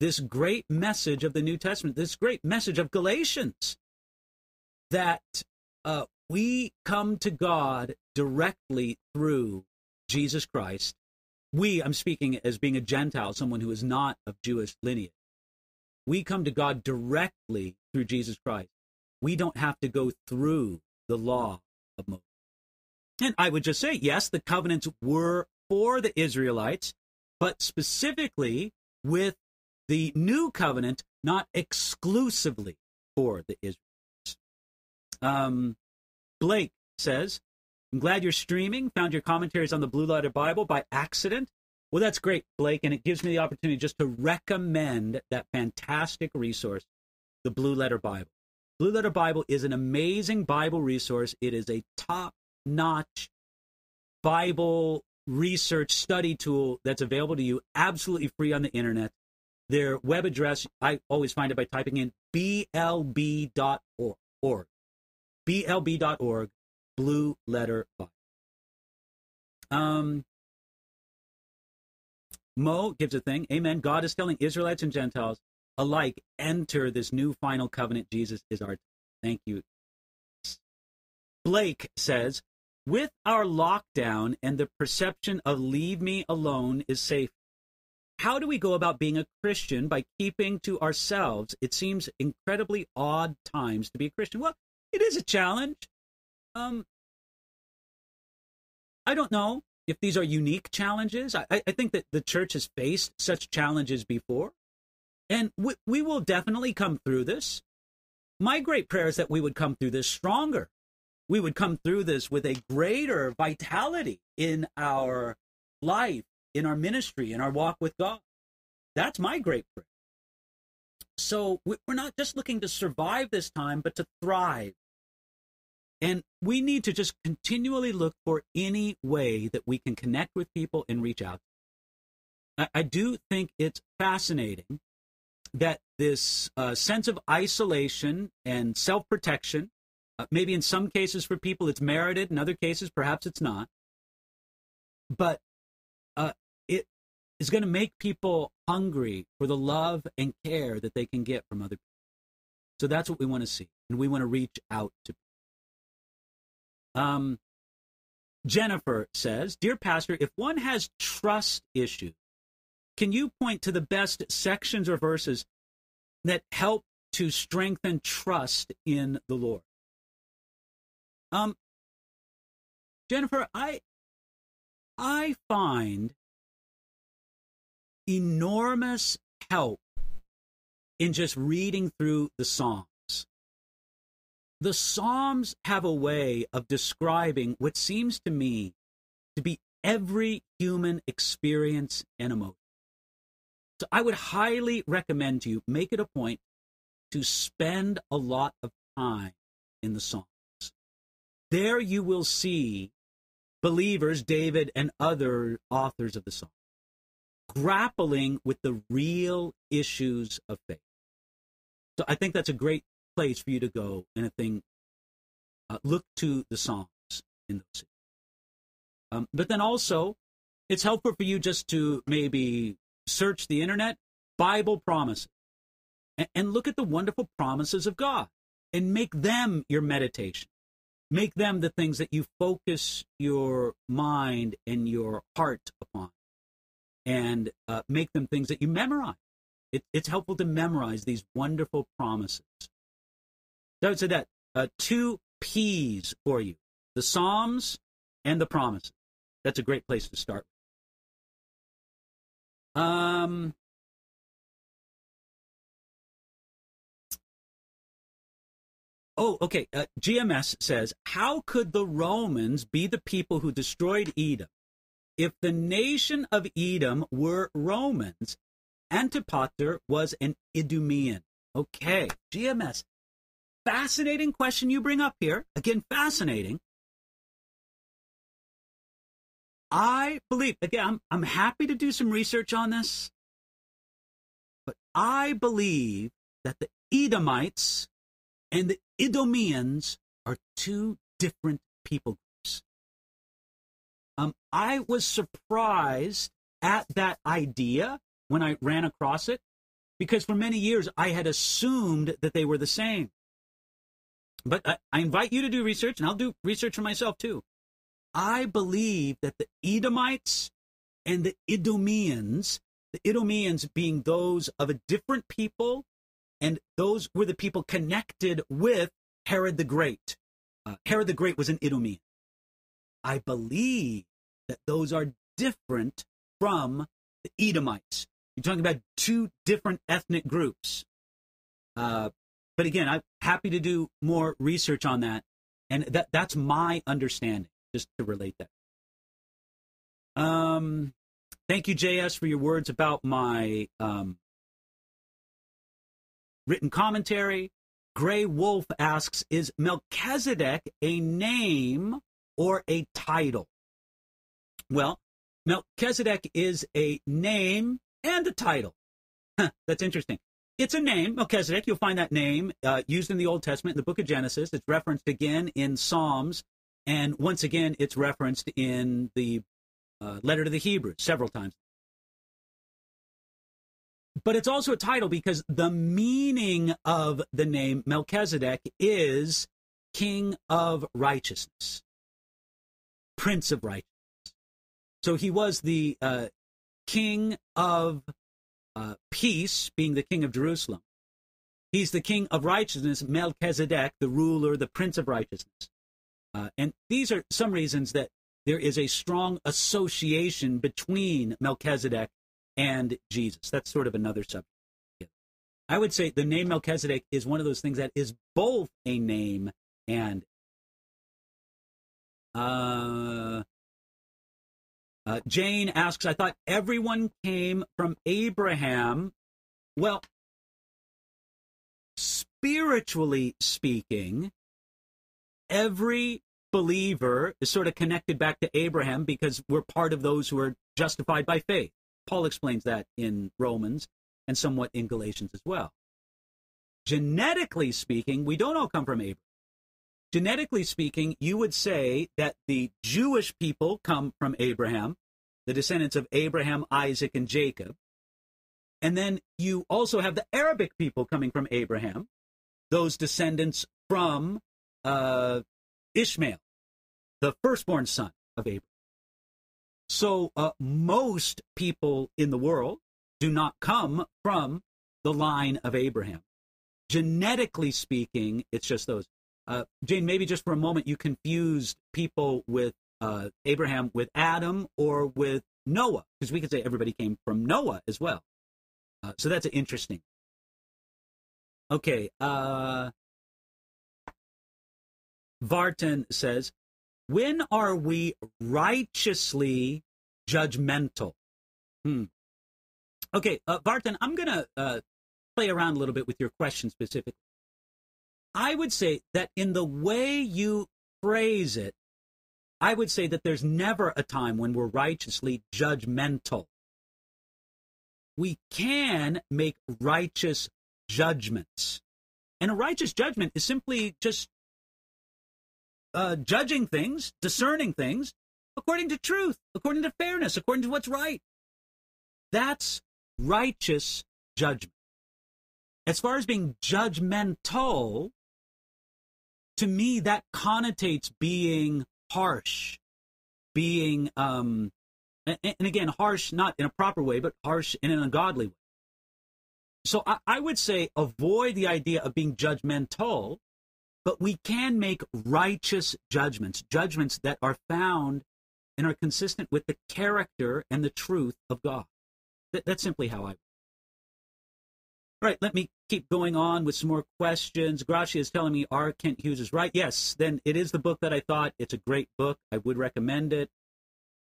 this great message of the New Testament, this great message of Galatians, that uh, we come to God directly through Jesus Christ. We, I'm speaking as being a Gentile, someone who is not of Jewish lineage. We come to God directly through Jesus Christ. We don't have to go through the law of Moses. And I would just say, yes, the covenants were for the Israelites, but specifically with the new covenant, not exclusively for the Israelites. Um, Blake says, I'm glad you're streaming. Found your commentaries on the Blue Letter Bible by accident. Well, that's great, Blake, and it gives me the opportunity just to recommend that fantastic resource, the Blue Letter Bible. Blue Letter Bible is an amazing Bible resource. It is a top notch Bible research study tool that's available to you absolutely free on the internet. Their web address, I always find it by typing in blb.org. blb.org, Blue Letter Bible. Um, Mo gives a thing. Amen. God is telling Israelites and Gentiles alike enter this new final covenant. Jesus is our. Thank you. Blake says, with our lockdown and the perception of leave me alone is safe. How do we go about being a Christian by keeping to ourselves? It seems incredibly odd times to be a Christian. Well, it is a challenge. Um, I don't know if these are unique challenges. I, I think that the church has faced such challenges before, and we, we will definitely come through this. My great prayer is that we would come through this stronger. We would come through this with a greater vitality in our life, in our ministry, in our walk with God. That's my great prayer. So we're not just looking to survive this time, but to thrive and we need to just continually look for any way that we can connect with people and reach out. I, I do think it's fascinating that this uh, sense of isolation and self protection, uh, maybe in some cases for people it's merited, in other cases perhaps it's not, but uh, is going to make people hungry for the love and care that they can get from other people. So that's what we want to see, and we want to reach out to people. Um, Jennifer says, Dear Pastor, if one has trust issues, can you point to the best sections or verses that help to strengthen trust in the Lord? Um, Jennifer, I I find enormous help in just reading through the Psalms the Psalms have a way of describing what seems to me to be every human experience and emotion. So I would highly recommend to you make it a point to spend a lot of time in the Psalms. There you will see believers, David and other authors of the Psalms, grappling with the real issues of faith. So I think that's a great place for you to go and a thing. Uh, look to the Psalms in those. Um, but then also, it's helpful for you just to maybe search the internet, Bible promises, and, and look at the wonderful promises of God and make them your meditation. Make them the things that you focus your mind and your heart upon, and uh, make them things that you memorize. It, it's helpful to memorize these wonderful promises. So, I would say that uh, two P's for you the Psalms and the promises. That's a great place to start. Um, oh, okay. Uh, GMS says, How could the Romans be the people who destroyed Edom? If the nation of Edom were Romans, Antipater was an Idumean. Okay, GMS fascinating question you bring up here. Again, fascinating. I believe, again, I'm, I'm happy to do some research on this, but I believe that the Edomites and the Idumeans are two different people. Um, I was surprised at that idea when I ran across it because for many years I had assumed that they were the same. But I, I invite you to do research, and I'll do research for myself too. I believe that the Edomites and the Idumeans, the Idumeans being those of a different people, and those were the people connected with Herod the Great. Uh, Herod the Great was an Idumean. I believe that those are different from the Edomites. You're talking about two different ethnic groups. Uh, but again, I'm happy to do more research on that, and that that's my understanding. Just to relate that. Um, thank you, JS, for your words about my um, written commentary. Gray Wolf asks, is Melchizedek a name or a title? Well, Melchizedek is a name and a title. That's interesting. It's a name, Melchizedek. You'll find that name uh, used in the Old Testament in the book of Genesis. It's referenced again in Psalms. And once again, it's referenced in the uh, letter to the Hebrews several times. But it's also a title because the meaning of the name Melchizedek is King of Righteousness, Prince of Righteousness. So he was the uh, King of uh, Peace, being the King of Jerusalem. He's the King of Righteousness, Melchizedek, the ruler, the Prince of Righteousness. Uh, and these are some reasons that there is a strong association between Melchizedek and Jesus. That's sort of another subject. I would say the name Melchizedek is one of those things that is both a name and uh, uh, Jane asks, I thought everyone came from Abraham. Well, spiritually speaking, every believer is sort of connected back to Abraham because we're part of those who are justified by faith. Paul explains that in Romans and somewhat in Galatians as well. Genetically speaking, we don't all come from Abraham. Genetically speaking, you would say that the Jewish people come from Abraham, the descendants of Abraham, Isaac, and Jacob. And then you also have the Arabic people coming from Abraham, those descendants from uh, Ishmael, the firstborn son of Abraham. So uh, most people in the world do not come from the line of Abraham. Genetically speaking, it's just those. Uh, Jane, maybe just for a moment, you confused people with uh, Abraham with Adam or with Noah, because we could say everybody came from Noah as well. Uh, so that's interesting. Okay. Uh, Vartan says, when are we righteously judgmental? Hmm. Okay, uh, Vartan, I'm going to uh, play around a little bit with your question specifically. I would say that in the way you phrase it, I would say that there's never a time when we're righteously judgmental. We can make righteous judgments. And a righteous judgment is simply just uh, judging things, discerning things according to truth, according to fairness, according to what's right. That's righteous judgment. As far as being judgmental, to me, that connotates being harsh, being, um, and, and, again, harsh not in a proper way, but harsh in an ungodly way. So I, I would say avoid the idea of being judgmental but we can make righteous judgments, judgments that are found and are consistent with the character and the truth of God. That, that's simply how I. All right, let me keep going on with some more questions. Gracia is telling me R. Kent Hughes is right. Yes, then it is the book that I thought. It's a great book. I would recommend it.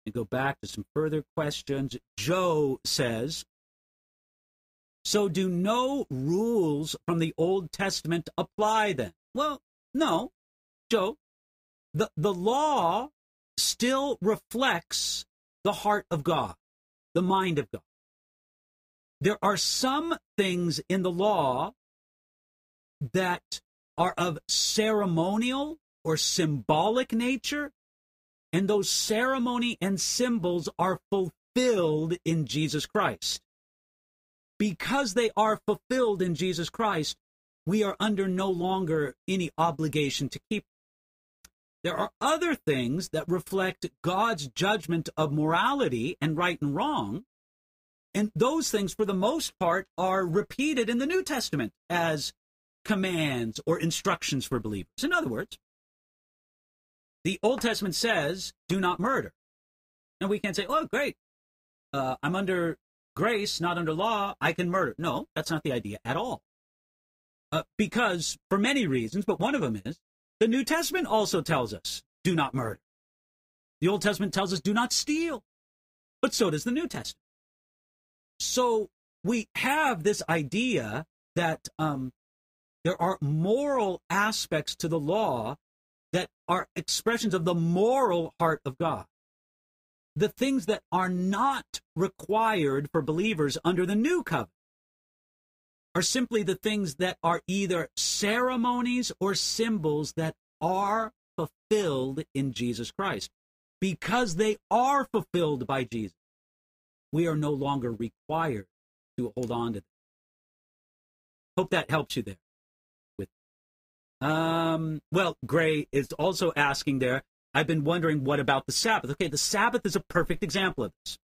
And go back to some further questions. Joe says, so do no rules from the Old Testament apply then? Well, no, Joe. The, the law still reflects the heart of God, the mind of God. There are some things in the law that are of ceremonial or symbolic nature, and those ceremony and symbols are fulfilled in Jesus Christ. Because they are fulfilled in Jesus Christ, we are under no longer any obligation to keep. There are other things that reflect God's judgment of morality and right and wrong. And those things, for the most part, are repeated in the New Testament as commands or instructions for believers. In other words, the Old Testament says, do not murder. And we can't say, oh, great, uh, I'm under grace, not under law, I can murder. No, that's not the idea at all. Uh, because, for many reasons, but one of them is the New Testament also tells us do not murder. The Old Testament tells us do not steal. But so does the New Testament. So we have this idea that um, there are moral aspects to the law that are expressions of the moral heart of God. The things that are not required for believers under the new covenant are simply the things that are either ceremonies or symbols that are fulfilled in Jesus Christ. Because they are fulfilled by Jesus, we are no longer required to hold on to them. Hope that helps you there. With um, well, Gray is also asking there. I've been wondering what about the Sabbath? Okay, the Sabbath is a perfect example of this.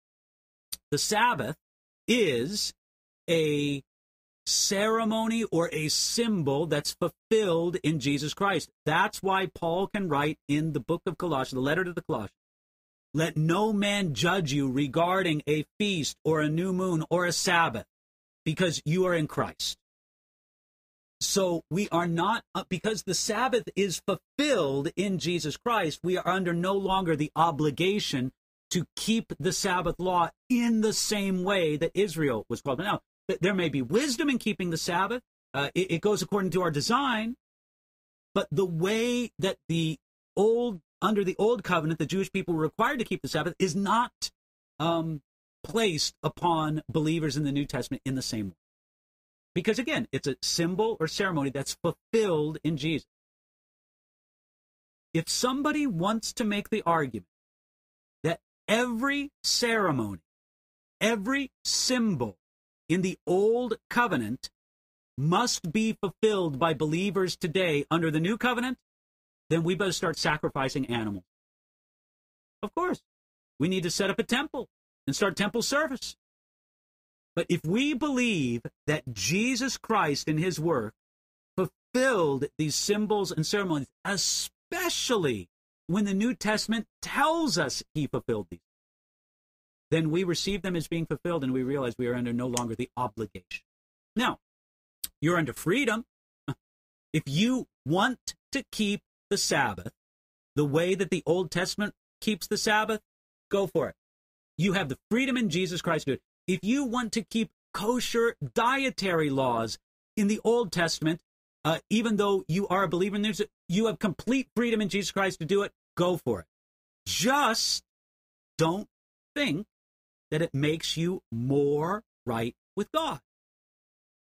The Sabbath is a ceremony or a symbol that's fulfilled in Jesus Christ. That's why Paul can write in the book of Colossians, the letter to the Colossians, let no man judge you regarding a feast or a new moon or a Sabbath, because you are in Christ. So we are not, uh, because the Sabbath is fulfilled in Jesus Christ, we are under no longer the obligation to keep the Sabbath law in the same way that Israel was called. Now, there may be wisdom in keeping the Sabbath. Uh, it, it goes according to our design, but the way that the old under the old covenant, the Jewish people were required to keep the Sabbath, is not um, placed upon believers in the New Testament in the same way. Because again, it's a symbol or ceremony that's fulfilled in Jesus. If somebody wants to make the argument that every ceremony, every symbol in the old covenant must be fulfilled by believers today under the new covenant, then we better start sacrificing animals. Of course, we need to set up a temple and start temple service. But if we believe that Jesus Christ in his work fulfilled these symbols and ceremonies, especially when the New Testament tells us he fulfilled these, then we receive them as being fulfilled and we realize we are under no longer the obligation. Now, you're under freedom. If you want to keep the Sabbath the way that the Old Testament keeps the Sabbath, go for it. You have the freedom in Jesus Christ to do it. If you want to keep kosher dietary laws in the Old Testament, uh, even though you are a believer in this, you have complete freedom in Jesus Christ to do it. Go for it. Just don't think that it makes you more right with God.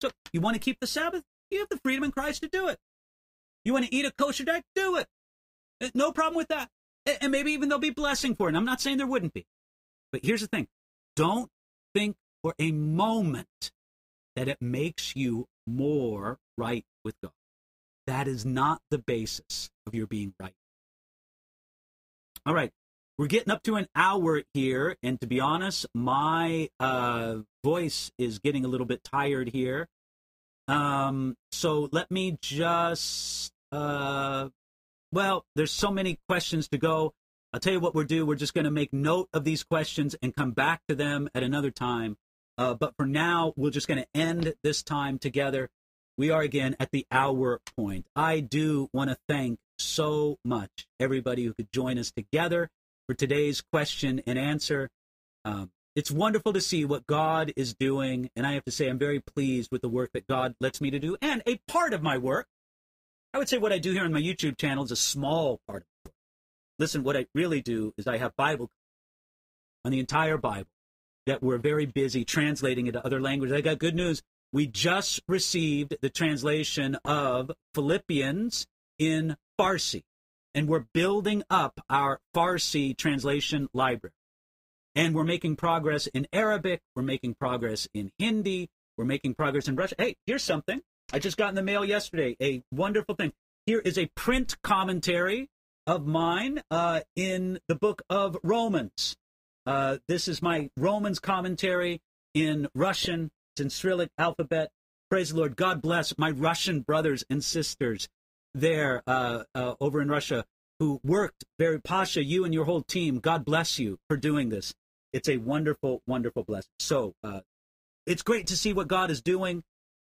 So you want to keep the Sabbath? You have the freedom in Christ to do it. You want to eat a kosher diet? Do it. Uh, no problem with that. And maybe even there'll be blessing for it. And I'm not saying there wouldn't be. But here's the thing. Don't think for a moment that it makes you more right with God. That is not the basis of your being right. All right. We're getting up to an hour here. And to be honest, my uh, voice is getting a little bit tired here. Um, so let me just uh, well, there's so many questions to go. I'll tell you what we'll do. We're just going to make note of these questions and come back to them at another time. Uh, but for now, we're just going to end this time together. We are again at the hour point. I do want to thank so much everybody who could join us together for today's question and answer. Um, it's wonderful to see what God is doing, and I have to say I'm very pleased with the work that God lets me to do. And a part of my work I would say what I do here on my YouTube channel is a small part of it. Listen, what I really do is I have Bible on the entire Bible that we're very busy translating into other languages. I got good news. We just received the translation of Philippians in Farsi, and we're building up our Farsi translation library. And we're making progress in Arabic, we're making progress in Hindi, we're making progress in Russian. Hey, here's something. I just got in the mail yesterday a wonderful thing. Here is a print commentary of mine uh, in the book of Romans. Uh, this is my Romans commentary in Russian. It's in Cyrillic alphabet. Praise the Lord. God bless my Russian brothers and sisters there uh, uh over in Russia. who worked very, Pasha, you and your whole team, God bless you for doing this. It's a wonderful, wonderful blessing. So uh, it's great to see what God is doing.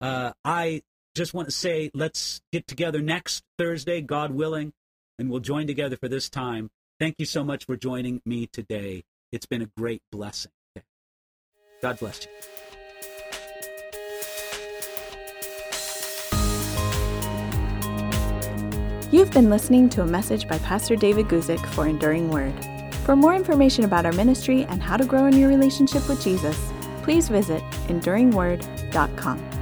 Uh, I just want to say, let's get together next Thursday, God willing, and we'll join together for this time. Thank you so much for joining me today. It's been a great blessing. God bless you. You've been listening to a message by Pastor David Guzik for Enduring Word. For more information about our ministry and how to grow in your relationship with Jesus, please visit enduringword.com.